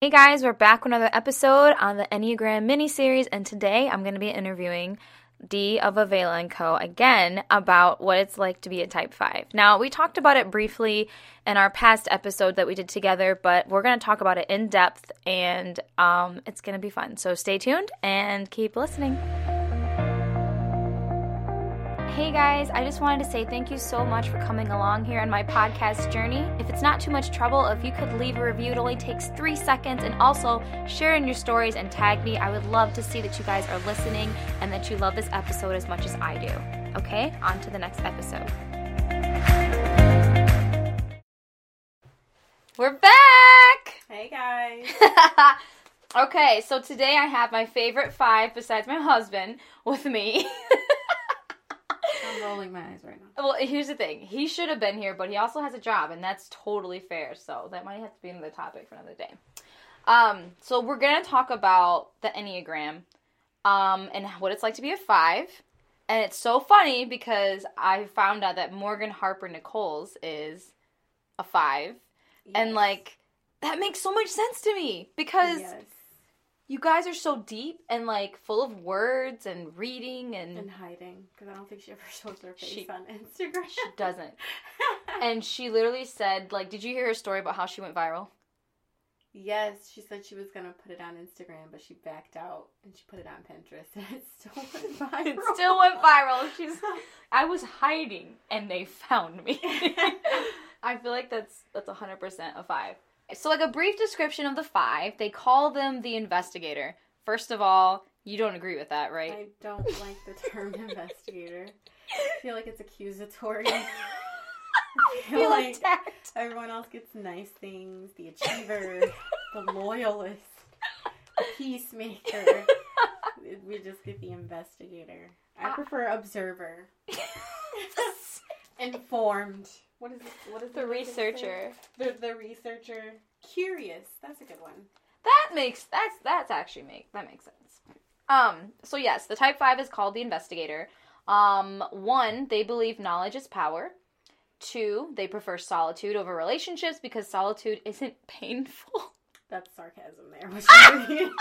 Hey guys, we're back with another episode on the Enneagram mini series, and today I'm going to be interviewing Dee of Availa and Co. again about what it's like to be a Type 5. Now, we talked about it briefly in our past episode that we did together, but we're going to talk about it in depth, and um, it's going to be fun. So stay tuned and keep listening. Hey guys, I just wanted to say thank you so much for coming along here on my podcast journey. If it's not too much trouble, if you could leave a review, it only takes three seconds, and also share in your stories and tag me. I would love to see that you guys are listening and that you love this episode as much as I do. Okay, on to the next episode. We're back! Hey guys. okay, so today I have my favorite five besides my husband with me. I'm rolling my eyes right now. Well, here's the thing. He should have been here, but he also has a job, and that's totally fair. So that might have to be another topic for another day. Um, so we're gonna talk about the Enneagram, um, and what it's like to be a five. And it's so funny because I found out that Morgan Harper Nichols is a five, and like that makes so much sense to me because Yes. You guys are so deep and like full of words and reading and and hiding because I don't think she ever shows her face She- on Instagram. she doesn't. And she literally said, like, did you hear her story about how she went viral? yes, she said she was gonna put it on Instagram, but she backed out and she put it on Pinterest, and it still went viral. It still went viral. She's I was hiding and they found me. I feel like that's that's 100% a 5. So like a brief description of the 5, they call them the investigator. First of all, you don't agree with that, right? I don't like the term investigator. I feel like it's accusatory. I feel feel like attacked. everyone else gets nice things. The achiever, the loyalist, the peacemaker. we just get the investigator. I Ah. prefer observer. Informed. What is it? What is the researcher. The the researcher. Curious. That's a good one. That makes that's that's actually make that makes sense. Um, so yes, the type five is called the investigator. Um, one, they believe knowledge is power. Two, they prefer solitude over relationships because solitude isn't painful. That's sarcasm there. I'm I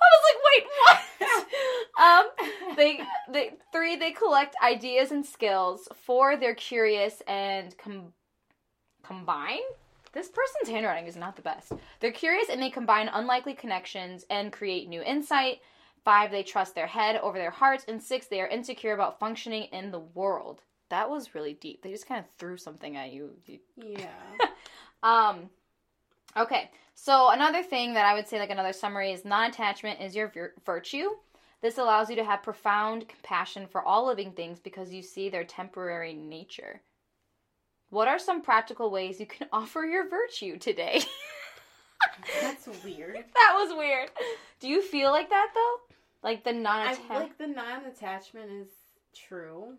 was like, wait, what? um, they they three they collect ideas and skills. Four, they're curious and com- combine. This person's handwriting is not the best. They're curious and they combine unlikely connections and create new insight. Five, they trust their head over their hearts. And six, they are insecure about functioning in the world. That was really deep. They just kind of threw something at. You- yeah. um, okay. So another thing that I would say, like another summary, is non-attachment is your vir- virtue. This allows you to have profound compassion for all living things because you see their temporary nature. What are some practical ways you can offer your virtue today? That's weird. that was weird. Do you feel like that though? Like the non-attachment? like the non-attachment is true,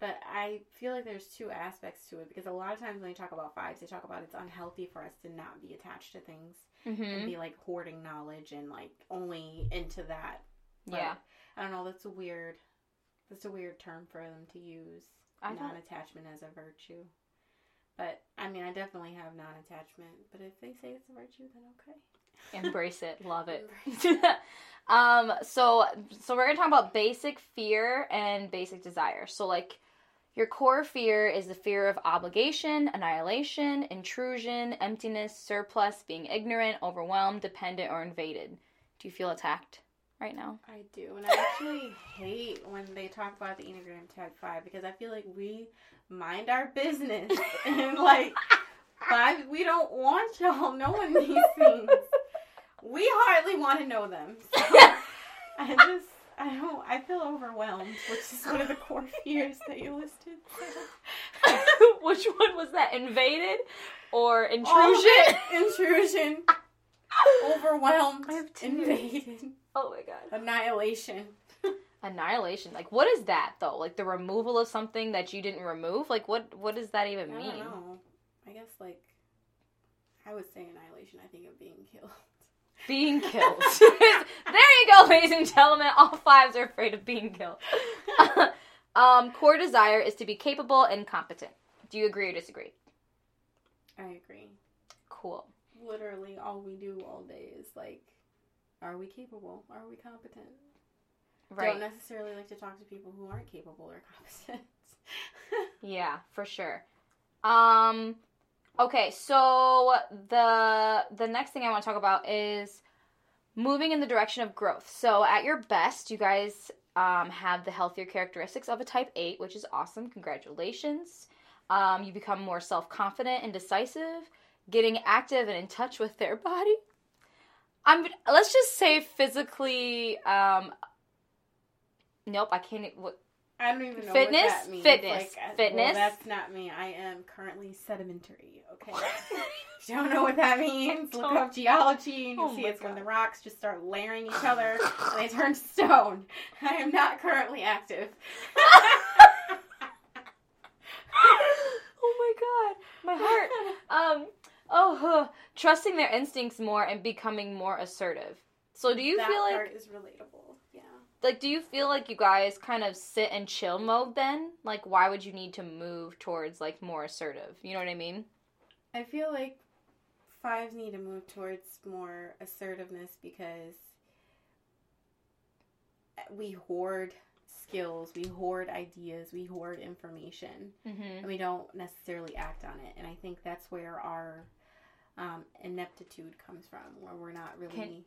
but I feel like there's two aspects to it because a lot of times when you talk about fives, they talk about it's unhealthy for us to not be attached to things and hmm be like hoarding knowledge and like only into that. But Yeah. I don't know. That's a weird. That's a weird term for them to use. I non-attachment as a virtue. But I mean, I definitely have non-attachment. But if they say it's a virtue, then okay. Embrace it. Love it. Embrace um so so we're going to talk about basic fear and basic desire. So like your core fear is the fear of obligation, annihilation, intrusion, emptiness, surplus, being ignorant, overwhelmed, dependent or invaded. Do you feel attacked right now? I do, and I actually hate when they talk about the Enneagram Type Five because I feel like we mind our business and like five, we don't want y'all knowing these things. We hardly want to know them. So I just, I don't, I feel overwhelmed, which is one of the core fears that you listed. Which one was that? Invaded or intrusion? intrusion, overwhelmed, I have invaded, Oh my god. annihilation. Annihilation. Like what is that though? Like the removal of something that you didn't remove? Like what what does that even I mean? don't know. I guess like I would say annihilation. I think of being killed. Being killed. there you go, ladies and gentlemen. All fives are afraid of being killed. um, core desire is to be capable and competent. Do you agree or disagree? I agree. Cool. literally all we do all day is like, are we capable? Are we competent? Right. Don't necessarily like to talk to people who aren't capable or competent. Yeah, for sure. Um okay, so the the next thing I want to talk about is moving in the direction of growth. So at your best, you guys um, have the healthier characteristics of a type 8, which is awesome. Congratulations. Um, you become more self-confident and decisive, getting active and in touch with their body. I'm let's just say physically um Nope, I can't. What, I don't even know Fitness? what that means. Fitness. Like, uh, Fitness. Well, that's not me. I am currently sedimentary. Okay. You don't know what that means? Look up geology and you Oh see it's when the rocks just start layering each other and they turn to stone. I am not currently active. oh my god, my heart. Um, oh, huh. trusting their instincts more and becoming more assertive. So, do you that feel like, part is relatable. Like, do you feel like you guys kind of sit and chill mode then? Like, why would you need to move towards like more assertive? You know what I mean? I feel like fives need to move towards more assertiveness because we hoard skills, we hoard ideas, we hoard information, Mm-hmm. and we don't necessarily act on it. And I think that's where our um, ineptitude comes from, where we're not really. Can-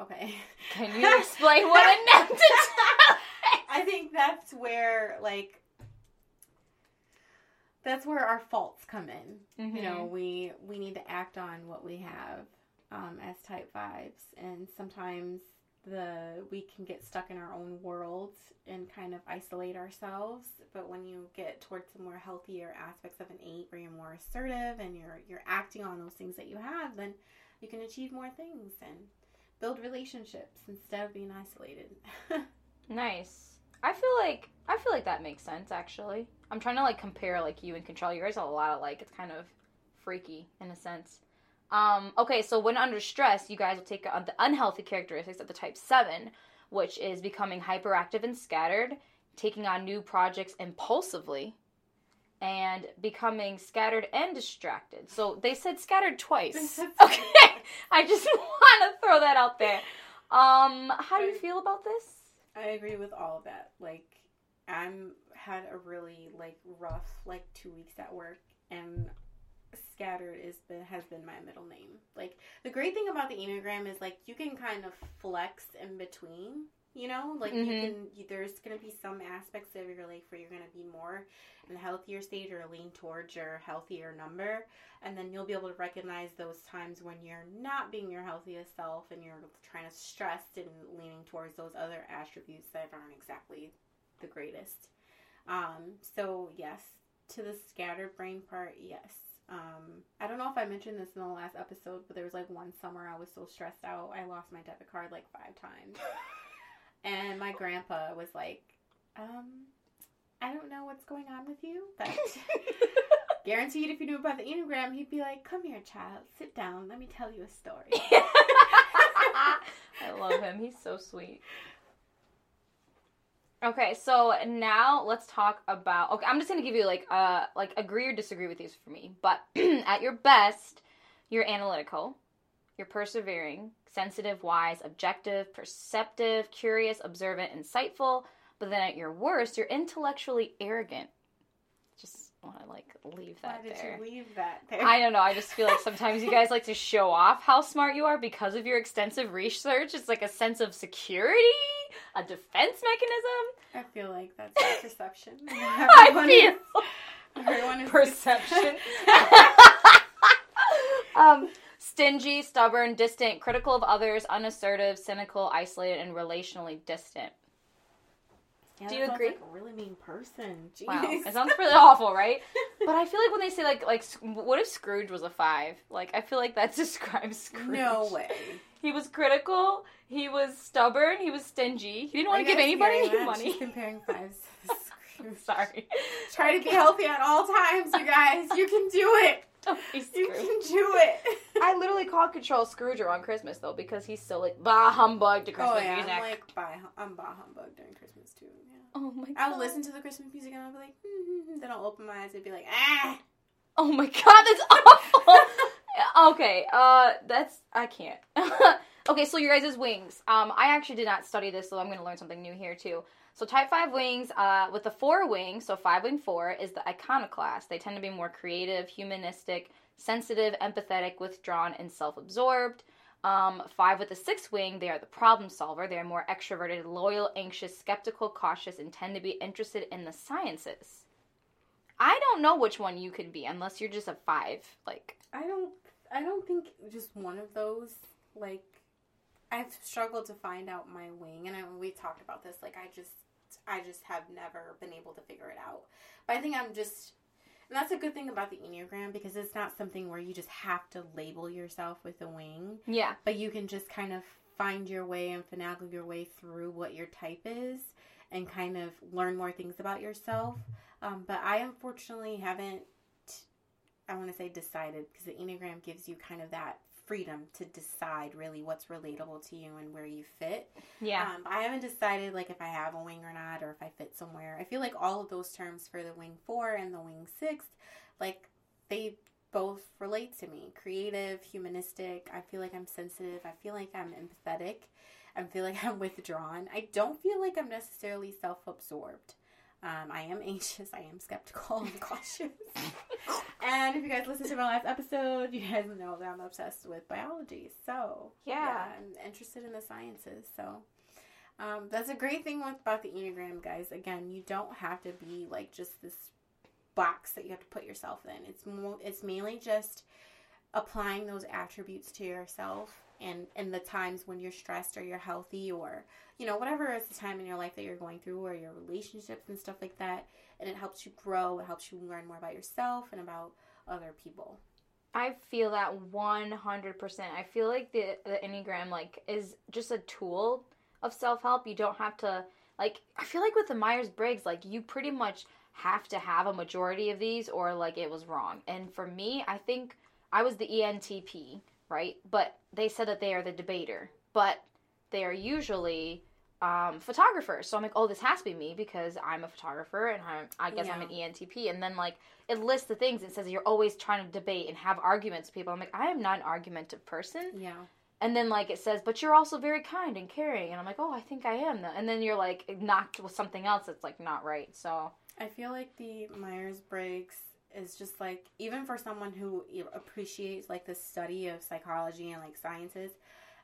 okay. Can you explain what a ineptitude? I think that's where, like, that's where our faults come in. Mm-hmm. you know we we need to act on what we have um, as type fives and sometimes the we can get stuck in our own worlds and kind of isolate ourselves but when you get towards the more healthier aspects of an eight where you're more assertive and you're you're acting on those things that you have then you can achieve more things and build relationships instead of being isolated Nice. I feel like I feel like that makes sense actually. I'm trying to like compare like you and control. You guys a lot of like it's kind of freaky in a sense. Um, okay, so when under stress, you guys will take on the unhealthy characteristics of the type seven, which is becoming hyperactive and scattered, taking on new projects impulsively, and becoming scattered and distracted. So they said scattered twice. Okay. I just want to throw that out there. Um, how do you feel about this? I agree with all of that. Like, I'm had a really like rough like two weeks at work, and scattered is been has been my middle name. Like the great thing about the enneagram is like you can kind of flex in between. You know, like you Mhm. can. You, there's gonna be some aspects of your life where you're gonna be more in the healthier state or lean towards your healthier number, and then you'll be able to recognize those times when you're not being your healthiest self and you're trying to stress and leaning towards those other attributes that aren't exactly the greatest. Um, so yes, to the scattered brain part, yes. Um, I don't know if I mentioned this in the last episode, but there was like one summer I was so stressed out, I lost my debit card like five times. and my grandpa was like, um, I don't know what's going on with you, but guaranteed if you knew about the Enneagram, he'd be like, Come here, child, sit down, let me tell you a story. I love him. He's so sweet. Okay, so now let's talk about. Okay, I'm just gonna give you like uh like agree or disagree with these for me. But at your best, you're analytical, you're persevering, sensitive, wise, objective, perceptive, curious, observant, insightful. But then at your worst, you're intellectually arrogant. Just want to like leave that Why did there. you leave that there? I don't know. I just feel like sometimes you guys like to show off how smart you are because of your extensive research. It's like a sense of security, a defense mechanism. I feel like that's my perception. I feel is- everyone is perception. um, stingy, stubborn, distant, critical of others, unassertive, cynical, isolated, and relationally distant. Yeah, Do you agree? Like a really mean person. Jeez. Wow, it sounds really awful, right? But I feel like when they say like like what if Scrooge was a five? Like I feel like that describes Scrooge. no way. He was critical. He was stubborn. He was stingy. He didn't want to give anybody hearing any that? money. She's comparing fives. Sorry. Try to be healthy at all times, you guys. You can do it. You can do it. I literally called Control Scrooge on Christmas though because he's so like bah humbug to Christmas oh yeah, music. I'm like bye. I'm bah humbug during Christmas too. Yeah. oh my god. I'll listen to the Christmas music and I'll be like, mm-hmm. then I'll open my eyes and be like, ah. Oh my god, that's awful. Okay, uh, that's I can't. okay, so your guys' wings. Um, I actually did not study this, so I'm gonna learn something new here too. So type five wings, uh, with the four wing, so five wing four is the iconoclast. They tend to be more creative, humanistic, sensitive, empathetic, withdrawn, and self-absorbed. Um, five with the six wing, they are the problem solver. They are more extroverted, loyal, anxious, skeptical, cautious, and tend to be interested in the sciences. I don't know which one you could be unless you're just a five. Like, I don't. I don't think just one of those. Like, I've struggled to find out my wing, and I, we talked about this. Like, I just, I just have never been able to figure it out. But I think I'm just, and that's a good thing about the enneagram because it's not something where you just have to label yourself with a wing, yeah, but you can just kind of find your way and finagle your way through what your type is, and kind of learn more things about yourself. Um, but I unfortunately haven't. I want to say decided because the enneagram gives you kind of that freedom to decide really what's relatable to you and where you fit. yeah. Um, I haven't decided like if I have a wing or not, or if I fit somewhere. I feel like all of those terms for the wing four and the wing six, like they both relate to me. Creative, humanistic. I feel like I'm sensitive. I feel like I'm empathetic. I feel like I'm withdrawn. I don't feel like I'm necessarily self-absorbed. Um, I am anxious. I am skeptical and cautious. and if you guys listen to my last episode, you guys know that I'm obsessed with biology. So Yeah. I'm interested in the sciences. So um, that's a great thing with, about the Enneagram, guys. Again, you don't have to be like just this box that you have to put yourself in. It's more. It's mainly just applying those attributes to yourself and and the times when you're stressed or you're healthy or you know whatever is the time in your life that you're going through or your relationships and stuff like that and it helps you grow it helps you learn more about yourself and about other people I feel that 100%. I feel like the the Enneagram like is just a tool of self-help. You don't have to like I feel like with the Myers-Briggs like you pretty much have to have a majority of these or like it was wrong. And for me, I think I was the ENTP, right? But they said that they are the debater, but they are usually um, photographers. So I'm like, oh, this has to be me because I'm a photographer and I'm, I guess I'm an ENTP. And then like it lists the things. It says you're always trying to debate and have arguments with people. I'm like, I am not an argumentative person. yeah And then like it says, but you're also very kind and caring. And I'm like, oh, I think I am. And then you're like knocked with something else that's like not right. So I feel like the Myers Briggs is just like even for someone who appreciates like the study of psychology and like sciences,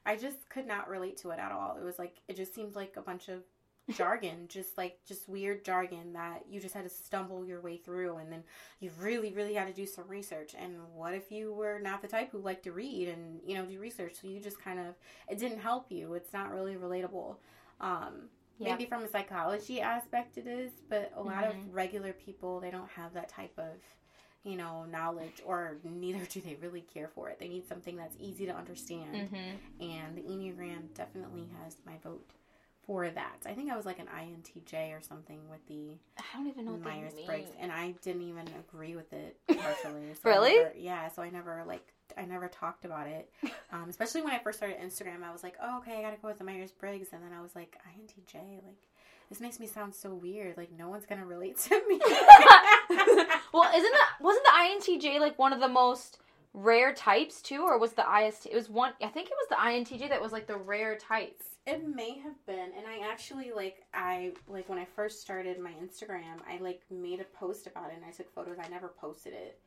I just could not relate to it at all. It was like it just seemed like a bunch of jargon, just like just weird jargon that you just had to stumble your way through and then you really really had to do some research. And what if you were not the type who liked to read and, you know, do research so you just kind of it didn't help you. It's not really relatable. Um Yeah. Maybe from a psychology aspect it is, but a lot Mhm. of regular people they don't have that type of, you know, knowledge or neither do they really care for it. They need something that's easy to understand. mm-hmm. And the Enneagram definitely has my vote for that. I think I was like an INTJ or something with the I don't even know Myers. Briggs, and I didn't even agree with it partially. So Really? never- yeah. So I never like I never talked about it. Um, especially when I first started Instagram, I was like, oh, okay, I gotta go with the Myers Briggs, and then I was like, INTJ, like this makes me sound so weird. Like no one's gonna relate to me. well, isn't that wasn't the INTJ like one of the most rare types too, or was the IST? It was one. I think it was the INTJ that was like the rare types. It may have been, and I actually like I like when I first started my Instagram, I like made a post about it and I took photos. I never posted it,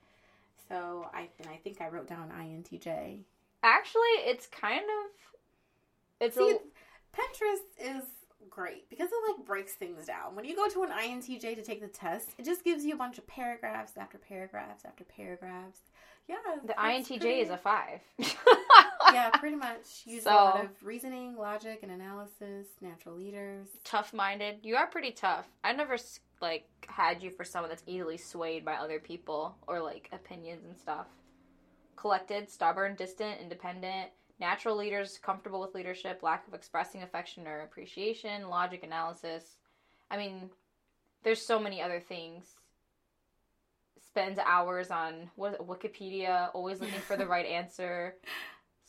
so I and I think I wrote down INTJ. Actually, it's kind of it's See, a, Pinterest is great because it like breaks things down. When you go to an INTJ to take the test, it just gives you a bunch of paragraphs after paragraphs after paragraphs. Yeah, the INTJ pretty- is a five. yeah, pretty much use a So- lot of reasoning, logic, and analysis. Natural leaders. tough minded. You are pretty tough. I never like had you for someone that's easily swayed by other people or like opinions and stuff. Collected, stubborn, distant, independent. Natural leaders, comfortable with leadership, lack of expressing affection or appreciation, logic, analysis. I mean, there's so many other things. Spends hours on what Wikipedia, always looking for the right answer.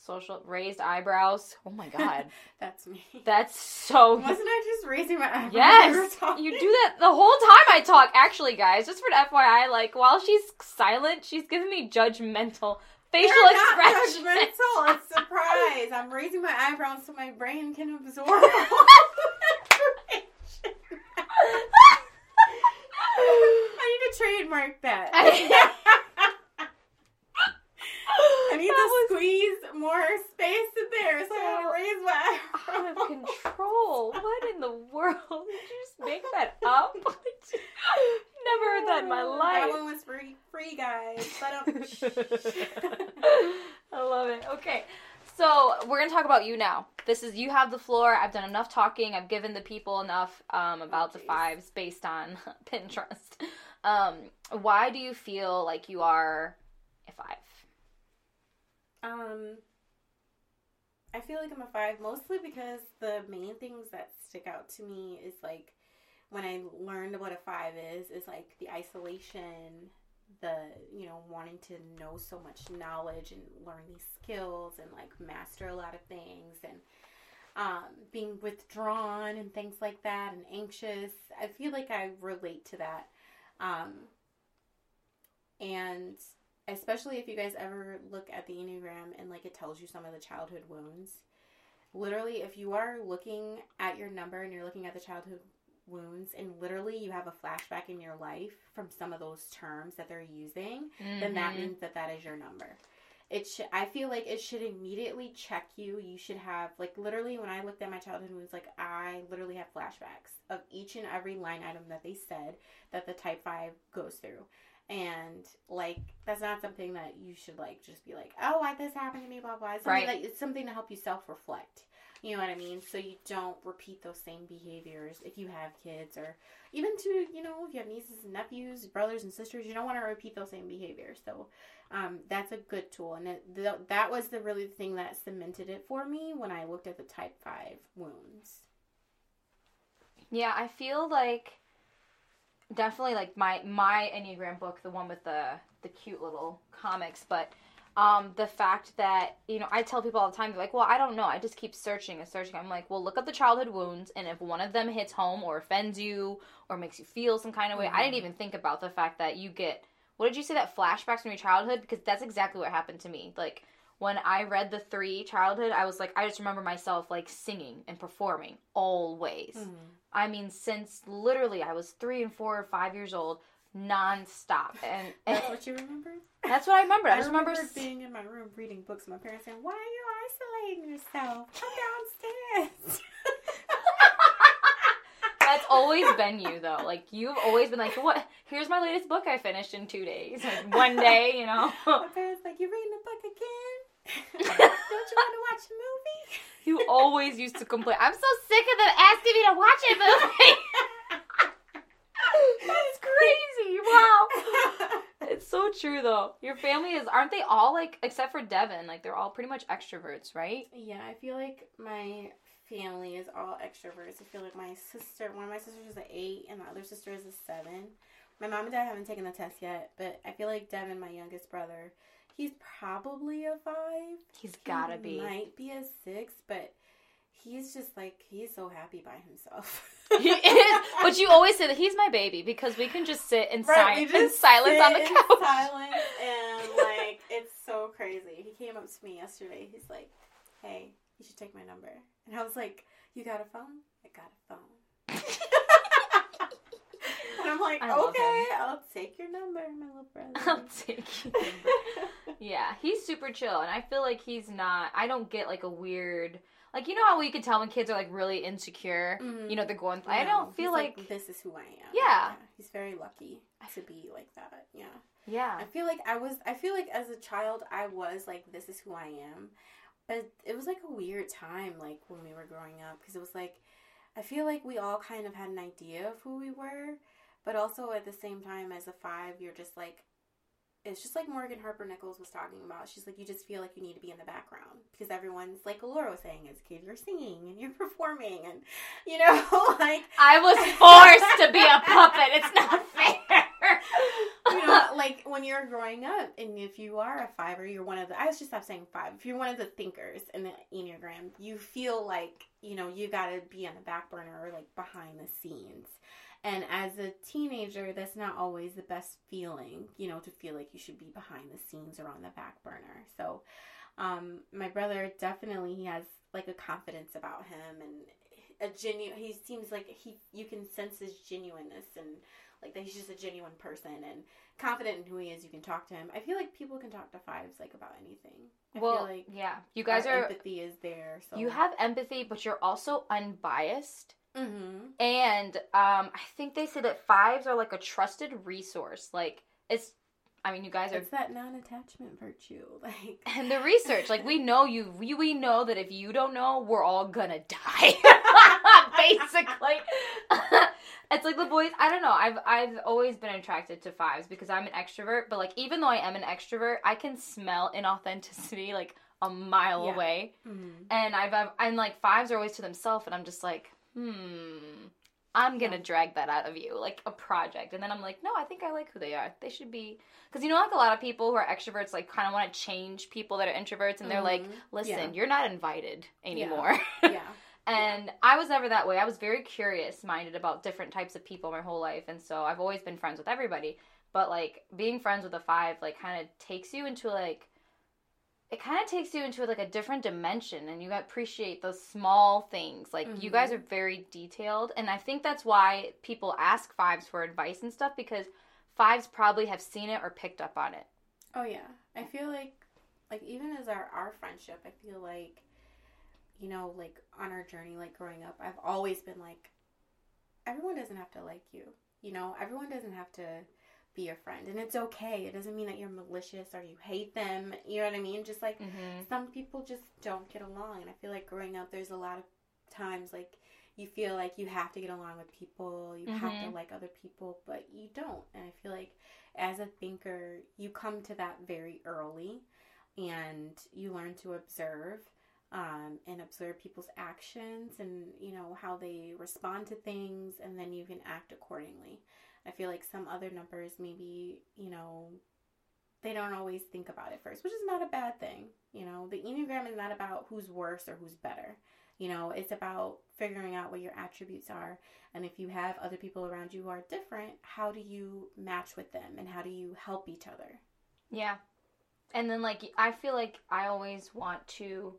Social raised eyebrows. Oh my god, That's me. that's so Wasn't I just raising my eyebrows? Yes, when we were talking? you do that the whole time I talk. Actually, guys, just for an FYI, like while she's silent, she's giving me judgmental facial They're not expression. judgmental. It's surprise. I'm raising my eyebrows so my brain can absorb all information. I need to trademark that. I need to squeeze more space in there so I don't raise my out of control. What in the world? Did you just make that up? Never heard that in my life. That one was free, free guys. But I love it. Okay. So we're gonna talk about you now. This is you have the floor. I've done enough talking. I've given the people enough um, about the fives based on Pinterest. Um, why do you feel like you are a five? Um, I feel like I'm a five mostly because the main things that stick out to me is like when I learned what a five is, is like the isolation, the you know wanting to know so much knowledge and learn these skills and like master a lot of things and um, being withdrawn and things like that and anxious. I feel like I relate to that. Um, and especially if you guys ever look at the Enneagram and like it tells you some of the childhood wounds. Literally, if you are looking at your number and you're looking at the childhood wounds and literally you have a flashback in your life from some of those terms that they're using, then that Mhm. means that that is your number. It should. I feel like it should immediately check you. You should have like literally when I looked at my childhood wounds, like I literally have flashbacks of each and every line item that they said that the type five goes through, and like that's not something that you should like just be like, oh, why this happened to me, blah blah. It's something Right. that it's something to help you self reflect. You know what I mean? So you don't repeat those same behaviors if you have kids or even to, you know, if you have nieces and nephews, brothers and sisters, you don't want to repeat those same behaviors. So um, that's a good tool. And it, th- that was the really thing that cemented it for me when I looked at the type 5 wounds. Yeah, I feel like definitely like my my Enneagram book, the one with the the cute little comics, but um the fact that, you know, I tell people all the time, they're like, Well, I don't know, I just keep searching and searching. I'm like, Well look up the childhood wounds and if one of them hits home or offends you or makes you feel some kind of way, I didn't Mhm. even think about the fact that you get what did you say that flashbacks from your childhood? Because that's exactly what happened to me. Like when I read the three childhood, I was like, I just remember myself like singing and performing always. I mean, since literally I was three and four or five years old, nonstop, and, and That's what you remember? that's what I remember. I just remember, remember s- being in my room reading books. My parents saying, "Why are you isolating yourself? Come downstairs." that's always been you though. Like you've always been like, what? Here's my latest book I finished in two days, like one day, you know. my parents like, "You reading a book again? Don't you want to watch a movie?" you always used to complain. I'm so sick of them asking me to watch a movie. that's crazy. Wow. It's so true though. Your family is aren't they all like except for Devin, like they're all pretty much extroverts, right? Yeah, I feel like my family is all extroverts. I feel like my sister, one of my sisters is an eight, and the other sister is a seven. My mom and dad haven't taken the test yet, but I feel like Devin, my youngest brother, he's probably a five. He's gotta He be. Might be a six, but he's just like he's so happy by himself. He is, but you always say that he's my baby because we can just sit in, Right, si- in silence on the couch. silence, and like it's so crazy. He came up to me yesterday. He's like, "Hey, you should take my number," and I was like, "You got a phone? I got a phone." And I'm like, I "Okay, I'll take your number, my little brother. I'll take your number. Yeah, he's super chill, and I feel like he's not. I don't get like a weird, like you know how you can tell when kids are like really insecure. Mhm. You know they're going. I No, don't feel he's like, this is who I am. Yeah. he's very lucky to be like that. Yeah. yeah. I feel like I was I feel like as a child I was like this is who I am. But it was like a weird time like when we were growing up because it was like I feel like we all kind of had an idea of who we were, but also at the same time as a 5 you're just like it's just like Morgan Harper Nichols was talking about. She's like, you just feel like you need to be in the background because everyone's like Laura was saying, as a kid, you're singing and you're performing, and you know, like I was forced to be a puppet. It's not fair. you know, like when you're growing up, and if you are a five or you're one of the, I was just stop saying five. If you're one of the thinkers in the enneagram, you feel like you know you got to be on the back burner or like behind the scenes, And as a teenager, that's not always the best feeling, you know, to feel like you should be behind the scenes or on the back burner. So, um, my brother definitely he has like a confidence about him and a genuine. He seems like he you can sense his genuineness and like that he's just a genuine person and confident in who he is. You can talk to him. I feel like people can talk to fives like about anything. I well, like yeah, you guys are empathy is there. So you have empathy, but you're also unbiased. Mm-hmm. And um, I think they said that fives are like a trusted resource. Like it's, I mean, you guys are. It's that non-attachment virtue, like. And the research, like we know you, we, we know that if you don't know, we're all gonna die. Basically, it's like the boys. I don't know. I've I've always been attracted to fives because I'm an extrovert. But like, even though I am an extrovert, I can smell inauthenticity like a mile Yeah. away. Mhm. And I've, I've and like fives are always to themselves, and I'm just like, hmm, I'm gonna Yeah. drag that out of you, like a project. And then I'm like, no, I think I like who they are. They should be, because you know, like a lot of people who are extroverts, like kind of want to change people that are introverts, and they're like, Mhm. listen, Yeah. you're not invited anymore. yeah. and I was never that way. I was very curious minded about different types of people my whole life, and so I've always been friends with everybody. But like being friends with a five, like kind of takes you into like it kind of takes you into like a different dimension and you appreciate those small things like you guys Mhm. are very detailed and i think that's why people ask fives for advice and stuff because fives probably have seen it or picked up on it Oh yeah. I feel like like even as our our friendship, I feel like you know, like on our journey like growing up, I've always been like everyone doesn't have to like you. You know, everyone doesn't have to be a friend and it's okay. It doesn't mean that you're malicious or you hate them. You know what I mean? Just like mm-hmm. some people just don't get along and I feel like growing up there's a lot of times like you feel like you have to get along with people, you have to Mhm. like other people, but you don't. And I feel like as a thinker, you come to that very early and you learn to observe um, and observe people's actions and, you know, how they respond to things, and then you can act accordingly. I feel like some other numbers maybe, you know, they don't always think about it first, which is not a bad thing. You know, the Enneagram is not about who's worse or who's better. You know, it's about figuring out what your attributes are. And if you have other people around you who are different, how do you match with them and how do you help each other? yeah and then like i feel like i always want to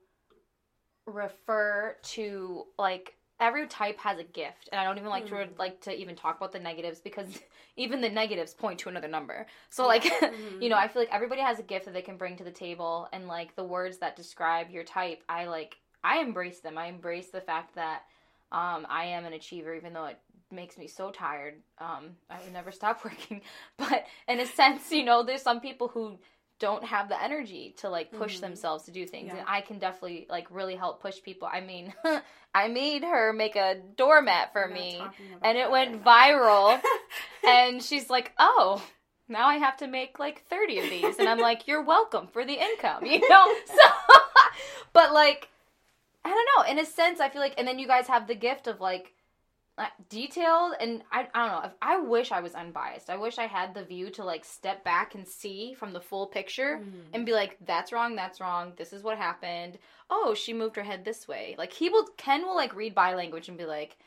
refer to like every type has a gift and i don't even like to Mhm. like to even talk about the negatives because even the negatives point to another number. So like Mhm. you know i feel like everybody has a gift that they can bring to the table and like the words that describe your type i like i embrace them. I embrace the fact that um i am an achiever even though it makes me so tired. Um i would never stop working. But in a sense you know there's some people who don't have the energy to like push Mhm. themselves to do things Yeah. and i can definitely like really help push people i mean i made her make a doormat for We're me and it went right viral and she's like, "Oh, now I have to make like 30 of these." And I'm like, "You're welcome for the income." You know? So but like I don't know, in a sense I feel like and then you guys have the gift of like detailed and I, I don't know if I wish I was unbiased. I wish I had the view to like step back and see from the full picture Mhm. and be like, "That's wrong, that's wrong. This is what happened. Oh, she moved her head this way." Like he will Ken will like read body language and be like,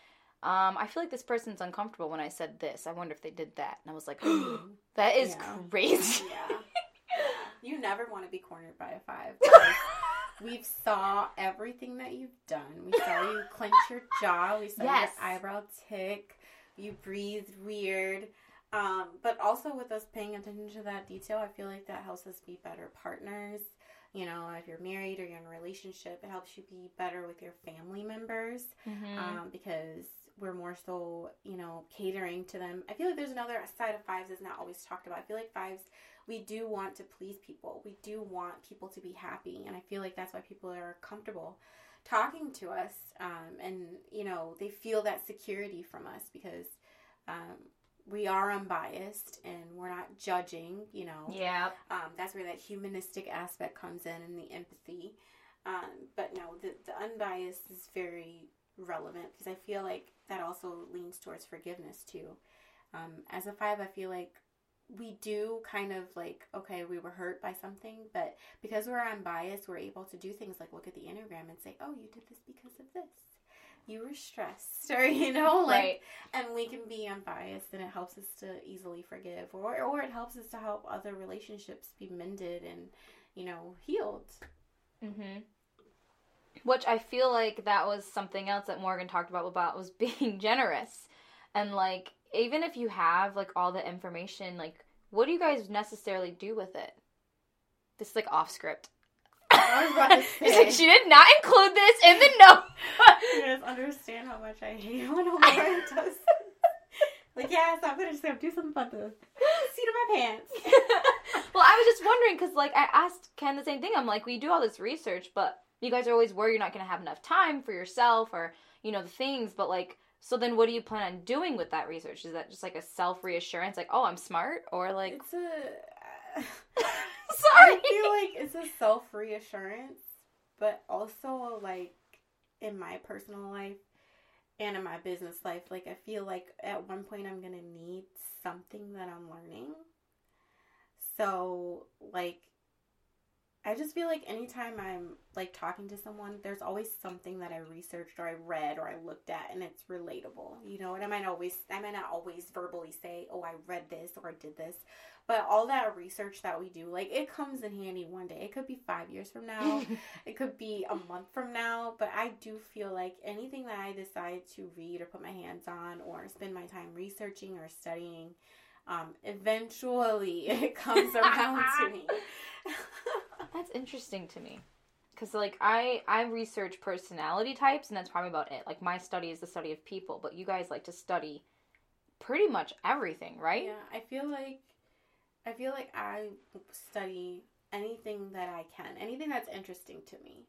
um, I feel like this person's uncomfortable when I said this. I wonder if they did that. And I was like, that is Yeah. crazy. yeah. You never want to be cornered by a five. We've saw everything that you've done. We saw you clench your jaw. We saw Yes. your eyebrow tick. You breathed weird. Um, but also with us paying attention to that detail, I feel like that helps us be better partners. You know, if you're married or you're in a relationship, it helps you be better with your family members Mhm. um, because we're more so, you know, catering to them. I feel like there's another side of fives that's not always talked about. I feel like fives, we do want to please people. We do want people to be happy, and I feel like that's why people are comfortable talking to us, um, and you know, they feel that security from us because um, we are unbiased and we're not judging. You know, yeah. um, that's where that humanistic aspect comes in and the empathy. Um, but no, the, the unbiased is very relevant because I feel like that also leans towards forgiveness too. Um, as a five, I feel like we do kind of like, okay, we were hurt by something, but because we're unbiased, we're able to do things like look at the Enneagram and say, oh, you did this because of this. you were stressed or you know like right. and we can be unbiased and it helps us to easily forgive or or it helps us to help other relationships be mended and you know healed hmm Which I feel like that was something else that Morgan talked about about was being generous, and like even if you have like all the information, like what do you guys necessarily do with it? This is like off script. I was about to It's like say. she did not include this in the note. you guys understand how much I hate when Omar does like yes I'm gonna just gonna do something about the seat of my pants well, I was just wondering because, like, I asked Ken the same thing. I'm like, we do all this research, but you guys are always worried you're not going to have enough time for yourself or, you know, the things. But, like, so then what do you plan on doing with that research? Is that just like a self reassurance, like, oh, I'm smart? Or, like, it's a uh, sorry. I feel like it's a self reassurance, but also like in my personal life and in my business life, like I feel like at one point I'm gonna need something that I'm learning. So like I just feel like anytime I'm like talking to someone, there's always something that I researched or I read or I looked at and it's relatable. You know, and I might always I might not always verbally say, Oh, I read this or I did this. But all that research that we do, like it comes in handy one day. It could be five years from now. it could be a month from now. But I do feel like anything that I decide to read or put my hands on or spend my time researching or studying, um, eventually it comes around to me. That's interesting to me. Cause like I I research personality types and that's probably about it. Like my study is the study of people, but you guys like to study pretty much everything, right? Yeah, I feel like I feel like I study anything that I can, anything that's interesting to me.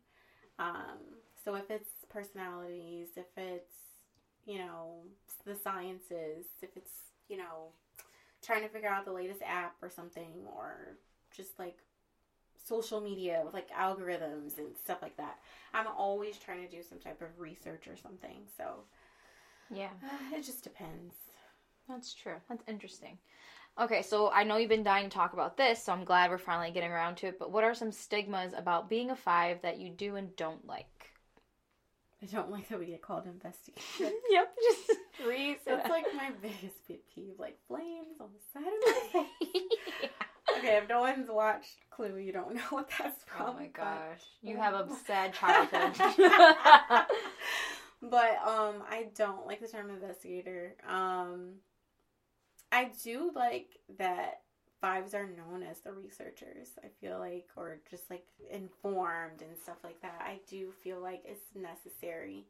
Um, so if it's personalities, if it's you know the sciences, if it's you know trying to figure out the latest app or something, or just like social media with like algorithms and stuff like that. I'm always trying to do some type of research or something. So Yeah. it just depends. That's true. That's interesting. Okay, so I know you've been dying to talk about this, so I'm glad we're finally getting around to it. But what are some stigmas about being a five that you do and don't like? I don't like that we get called investigation. yep, just reason. That's like my biggest pet peeve, like flames on the side of my face. Okay, if no one's watched Clue, you don't know what that's from. oh my but- gosh, you have a sad childhood. but um, I don't like the term investigator. Um, I do like that fives are known as the researchers. I feel like, or just like informed and stuff like that. I do feel like it's necessary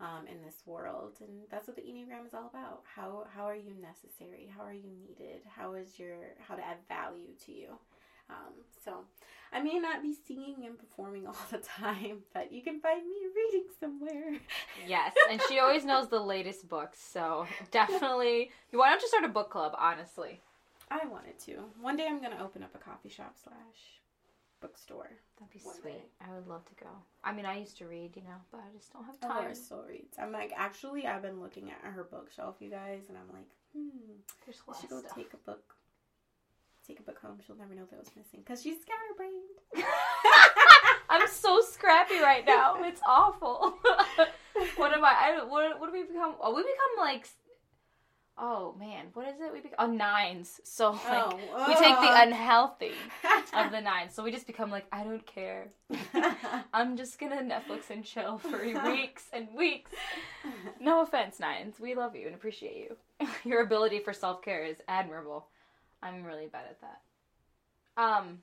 um, in this world, and that's what the enneagram is all about. How how are you necessary? How are you needed? How is your how to add value to you? Um, so I may not be singing and performing all the time, but you can find me reading somewhere. yes, and she always knows the latest books, so definitely. Why don't you start a book club? Honestly, I wanted to. One day I'm gonna open up a coffee shop slash bookstore. that'd be sweet. day. I would love to go. I mean, I used to read, you know, but I just don't have Oh, time. Laura still reads. I'm like, actually, I've been looking at her bookshelf, you guys, and I'm like, hmm, There's a I lot should go stuff. take a book. Take a book home. She'll never know that was missing because she's scatterbrained. I'm so scrappy right now. It's awful. what am I? I what, what do we become? Oh, we become like. Oh man, what is it? We become oh, nines. So like oh, we take the unhealthy of the nines. So we just become like I don't care. I'm just gonna Netflix and chill for weeks and weeks. No offense, nines. We love you and appreciate you. Your ability for self care is admirable. I'm really bad at that. Um,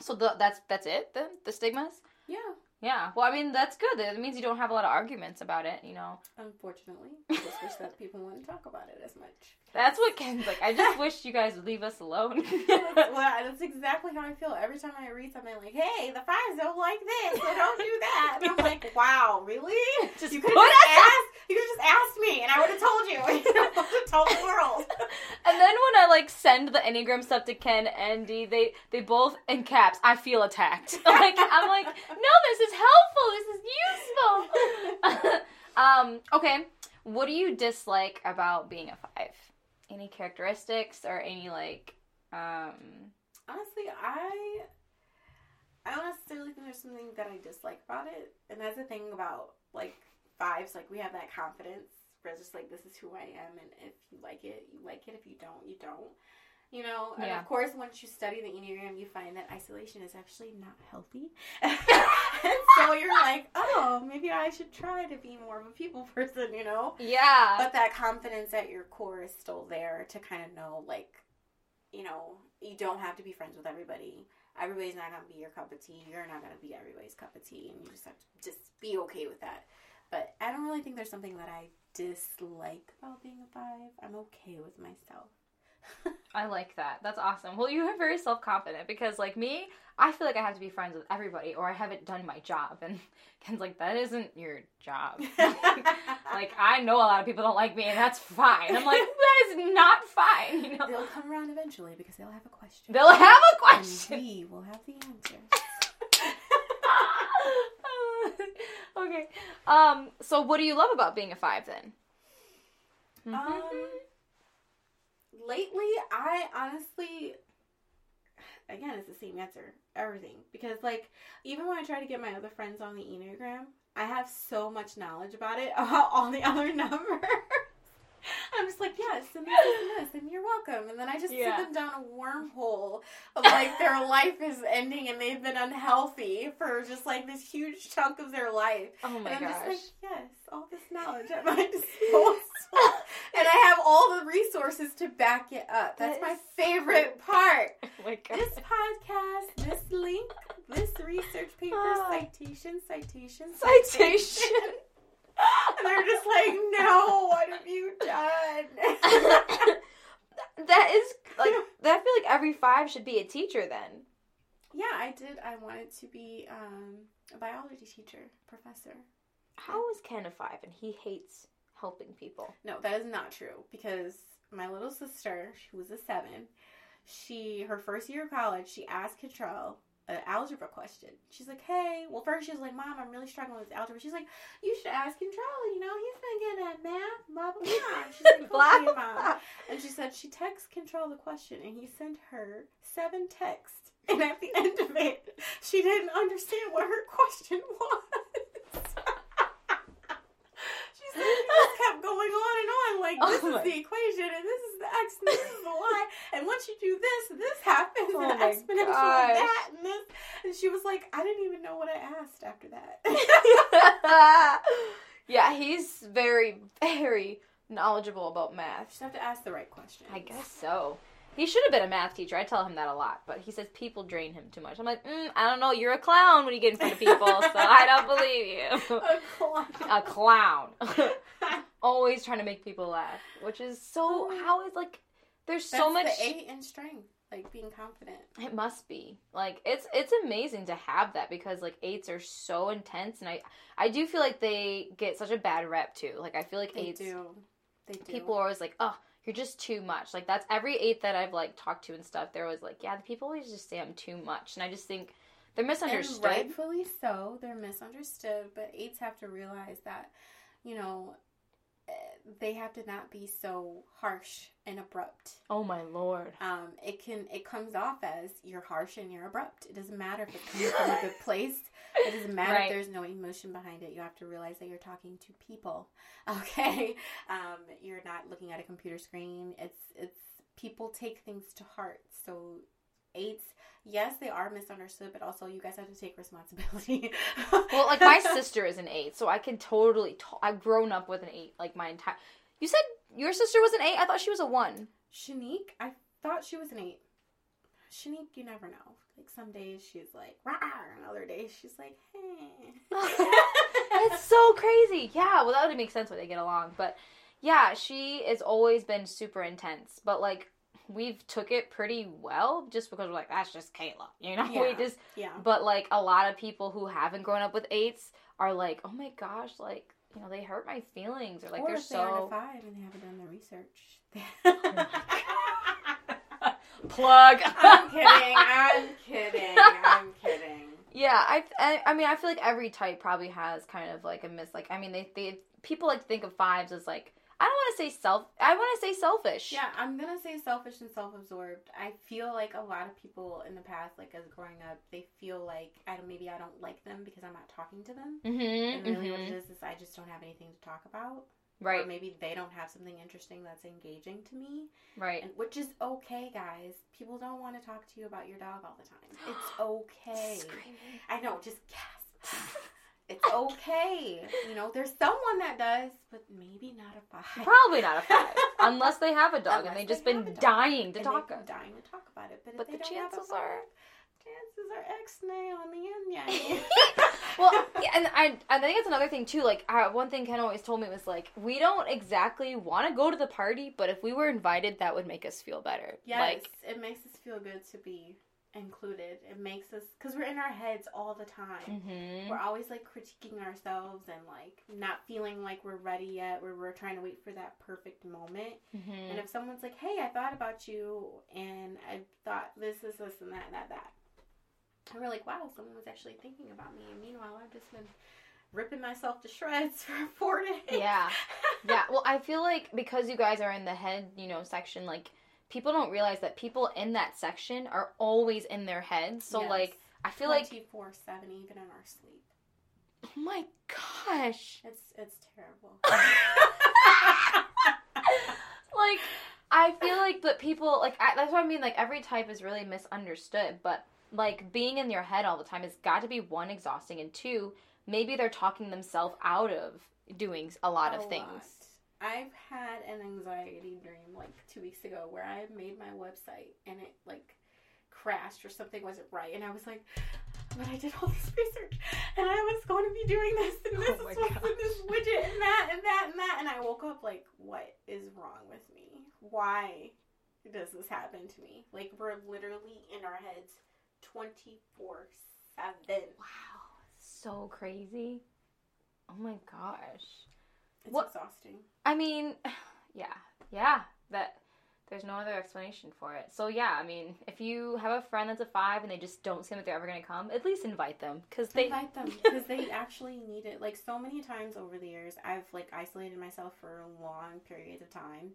so the, that's that's it. The the stigmas. yeah, Yeah. Well, I mean that's good. It means you don't have a lot of arguments about it. You know. unfortunately, I just wish that people wouldn't talk about it as much. That's what Ken's like. I just wish you guys would leave us alone. that's, well, that's exactly how I feel every time I read something like, "Hey, the fives don't like this, so don't do that." And I'm like, "Wow, really? Just you could have just us- asked. You could just asked me, and I would have told you. You know, I would have told the world." And then when I like send the enneagram stuff to Ken and Dee, they they both in caps. I feel attacked. like I'm like, no, this is helpful. This is useful. um. Okay. What do you dislike about being a five? Any characteristics or any like um Honestly, I I don't necessarily think there's something that I dislike about it, and that's the thing about like fives, like we have that confidence. We're just like, this is who I am, and if you like it, you like it. If you don't, you don't. You know, and Yeah. of course, once you study the Enneagram, you find that isolation is actually not healthy. and so you're like, oh, maybe I should try to be more of a people person, you know? Yeah. But that confidence at your core is still there to kind of know, like, you know, you don't have to be friends with everybody. Everybody's not going to be your cup of tea. You're not going to be everybody's cup of tea. And you just have to just be okay with that. But I don't really think there's something that I dislike about being a five. I'm okay with myself. I like that. That's awesome. Well, you are very self confident because, like me, I feel like I have to be friends with everybody or I haven't done my job. And Ken's like, that isn't your job. like, I know a lot of people don't like me and that's fine. I'm like, that is not fine. You know? They'll come around eventually because they'll have a question. They'll have a and question. we will have the answer. okay. Um. So, what do you love about being a five then? Um, lately, I honestly, again, it's the same answer. Everything. Because, like, even when I try to get my other friends on the Enneagram, I have so much knowledge about it, about all the other numbers. I'm just like, yes, and this and this, and you're welcome. And then I just Yeah. sit them down a wormhole of like their life is ending and they've been unhealthy for just like this huge chunk of their life. oh my and I'm gosh. just like, yes, all this knowledge at my disposal. and I have all the resources to back it up. That's That my favorite part. oh my. This podcast, this link, this research paper, Ah. citation, citation, citation. And they're just like, no, what have you done? that is like I feel like every five should be a teacher then. yeah, I did. I wanted to be um, a biology teacher, professor. How is Ken a five and he hates helping people? No, that is not true because my little sister, she was a seven. She her first year of college, she asked Control an algebra question. She's like, "Hey," well, first she was like, "Mom, I'm really struggling with algebra." She's like, "You should ask Control. You know, he's been getting at math, blah blah blah." And She's like, Blah, blah, blah. And she said she texts Control the question, and he sent her seven texts. And at the end of it, she didn't understand what her question was. she said he just kept going on, like this Oh my- is the equation, and this is the x, and this is the y, and once you do this, this happens, Oh and exponential of that, and this. And she was like, I didn't even know what I asked after that. yeah, he's very, very knowledgeable about math. You just have to ask the right question. I guess so. He should have been a math teacher. I tell him that a lot, but he says people drain him too much. I'm like, mm, I don't know. You're a clown when you get in front of people, so I don't believe you. A clown. a clown. Always trying to make people laugh, which is so. Oh. How is like? There's so much. the eight in strength, like being confident. It must be like it's it's amazing to have that because like eights are so intense, and I I do feel like they get such a bad rep too. Like I feel like They eights do. They do. people are always like, oh, you're just too much. Like that's every eight that I've like talked to and stuff. They're always like, yeah, the people always just say I'm too much, and I just think they're and misunderstood. rightfully so. They're misunderstood, but eights have to realize that, you know, they have to not be so harsh and abrupt. Oh my lord. Um, it can it comes off as you're harsh and you're abrupt. It doesn't matter if it comes from a good place. It doesn't matter Right. if there's no emotion behind it. You have to realize that you're talking to people. Okay, um, you're not looking at a computer screen. It's it's people take things to heart. So eights, yes, they are misunderstood, but also you guys have to take responsibility. Well, like my sister is an eight, so I can totally. To- I've grown up with an eight, like my entire. You said your sister was an eight. I thought she was a one. Shanique, I thought she was an eight. Shanique, you never know. Like some days she's like, rah, and other days she's like, hey. It's so crazy. Yeah, well, that would make sense why they get along. But yeah, she has always been super intense. But like, we've took it pretty well just because we're like, that's just Kayla. You know, we Yeah. just. yeah. But like, a lot of people who haven't grown up with eights are like, oh my gosh, like, you know, they hurt my feelings or like or they're if they aren't a so. five and they haven't done their research. Plug. I'm kidding. I'm kidding. I'm kidding. Yeah, I, I I mean I feel like every type probably has kind of like a miss like I mean they they people like to think of fives as like I don't want to say self. I want to say selfish. Yeah, I'm gonna say selfish and self-absorbed. I feel like a lot of people in the past, like as growing up, they feel like I don't maybe I don't like them because I'm not talking to them. Mm-hmm. And really, what mhm. it is is I just don't have anything to talk about. Right. Or maybe they don't have something interesting that's engaging to me, Right. and which is okay, guys. People don't want to talk to you about your dog all the time. It's okay. I know, just gasp. It's okay. You know, there's someone that does, but maybe not a five. Probably not a five, unless they have a dog and they've just they been have a dog. dying to And talk. they've dying to talk about it. But, But the don't have a chances five, are- chances are X nay on the end. Yeah. well, yeah, and I, I think it's another thing too. Like uh, one thing Ken always told me was like, we don't exactly want to go to the party, but if we were invited, that would make us feel better. yes, Like, it makes us feel good to be included. It makes us because we're in our heads all the time. hmm We're always like critiquing ourselves and like not feeling like we're ready yet. Where we're trying to wait for that perfect moment. hmm And if someone's like, "Hey, I thought about you, and I thought this, this, this, and that, and that, that," and we're like, "Wow, someone was actually thinking about me." And meanwhile, I've just been ripping myself to shreds for four days. yeah, yeah. Well, I feel like because you guys are in the head, you know, section, like people don't realize that people in that section are always in their heads. So Yes. like, I feel like, twenty four seven, even in our sleep. oh my gosh. It's it's terrible. like I feel like that people like I, that's what I mean. Like every type is really misunderstood, but like being in your head all the time has got to be one exhausting, and two, maybe they're talking themselves out of doing a lot of A things. lot. I've had an anxiety dream like two weeks ago where I made my website and it like crashed or something wasn't right, and I was like, "But I did all this research and I was going to be doing this and oh this Oh is what's in this widget and that and that and that," and I woke up like, "What is wrong with me? Why does this happen to me? Like we're literally in our heads twenty four seven. Wow, so crazy. Oh my gosh. It's What- exhausting." I mean, yeah, yeah. That there's no other explanation for it. So yeah, I mean, if you have a friend that's a five and they just don't seem like they're ever gonna come, at least invite them because they. invite them because they actually need it. Like so many times over the years, I've like isolated myself for long periods of time,